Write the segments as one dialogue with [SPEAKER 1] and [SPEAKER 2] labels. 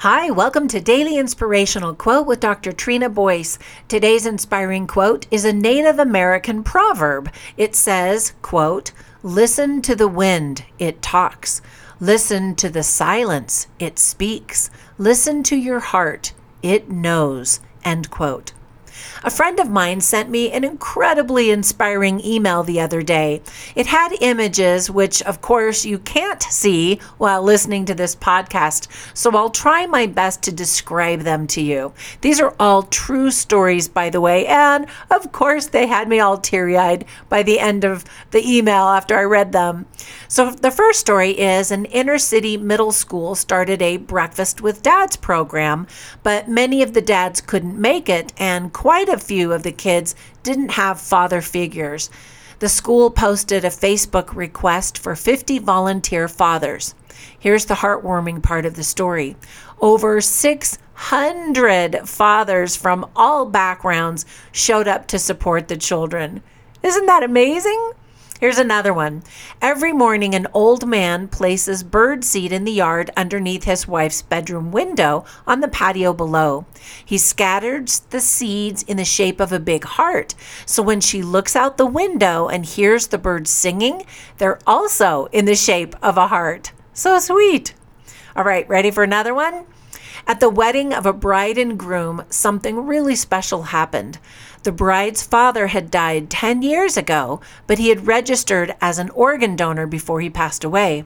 [SPEAKER 1] Hi, welcome to Daily Inspirational Quote with Dr. Trina Boyce. Today's inspiring quote is a Native American proverb. It says, quote, Listen to the wind, it talks. Listen to the silence, it speaks. Listen to your heart, it knows. End quote. A friend of mine sent me an incredibly inspiring email the other day. It had images, which of course you can't see while listening to this podcast, so I'll try my best to describe them to you. These are all true stories, by the way, and of course they had me all teary eyed by the end of the email after I read them. So the first story is an inner city middle school started a breakfast with dads program, but many of the dads couldn't make it, and quite a few of the kids didn't have father figures. The school posted a Facebook request for 50 volunteer fathers. Here's the heartwarming part of the story. Over 600 fathers from all backgrounds showed up to support the children. Isn't that amazing? Here's another one. Every morning, an old man places bird seed in the yard underneath his wife's bedroom window on the patio below. He scatters the seeds in the shape of a big heart. So when she looks out the window and hears the birds singing, they're also in the shape of a heart. So sweet. All right, ready for another one? At the wedding of a bride and groom, something really special happened. The bride's father had died 10 years ago, but he had registered as an organ donor before he passed away.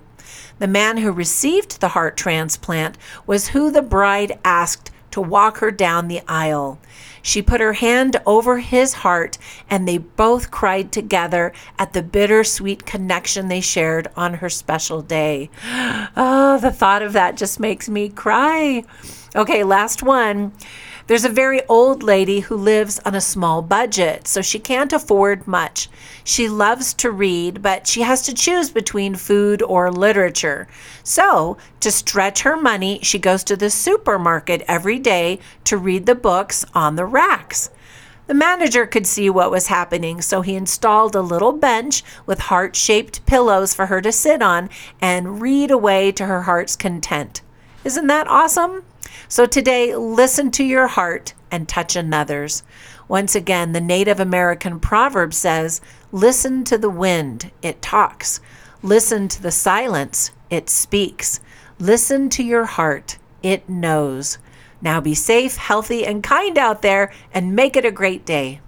[SPEAKER 1] The man who received the heart transplant was who the bride asked to walk her down the aisle. She put her hand over his heart, and they both cried together at the bittersweet connection they shared on her special day. Oh, the thought of that just makes me cry. Okay, last one. There's a very old lady who lives on a small budget, so she can't afford much. She loves to read, but she has to choose between food or literature. So, to stretch her money, she goes to the supermarket every day to read the books on the racks. The manager could see what was happening, so he installed a little bench with heart shaped pillows for her to sit on and read away to her heart's content. Isn't that awesome? So today, listen to your heart and touch another's. Once again, the Native American proverb says, Listen to the wind, it talks. Listen to the silence, it speaks. Listen to your heart, it knows. Now be safe, healthy, and kind out there, and make it a great day.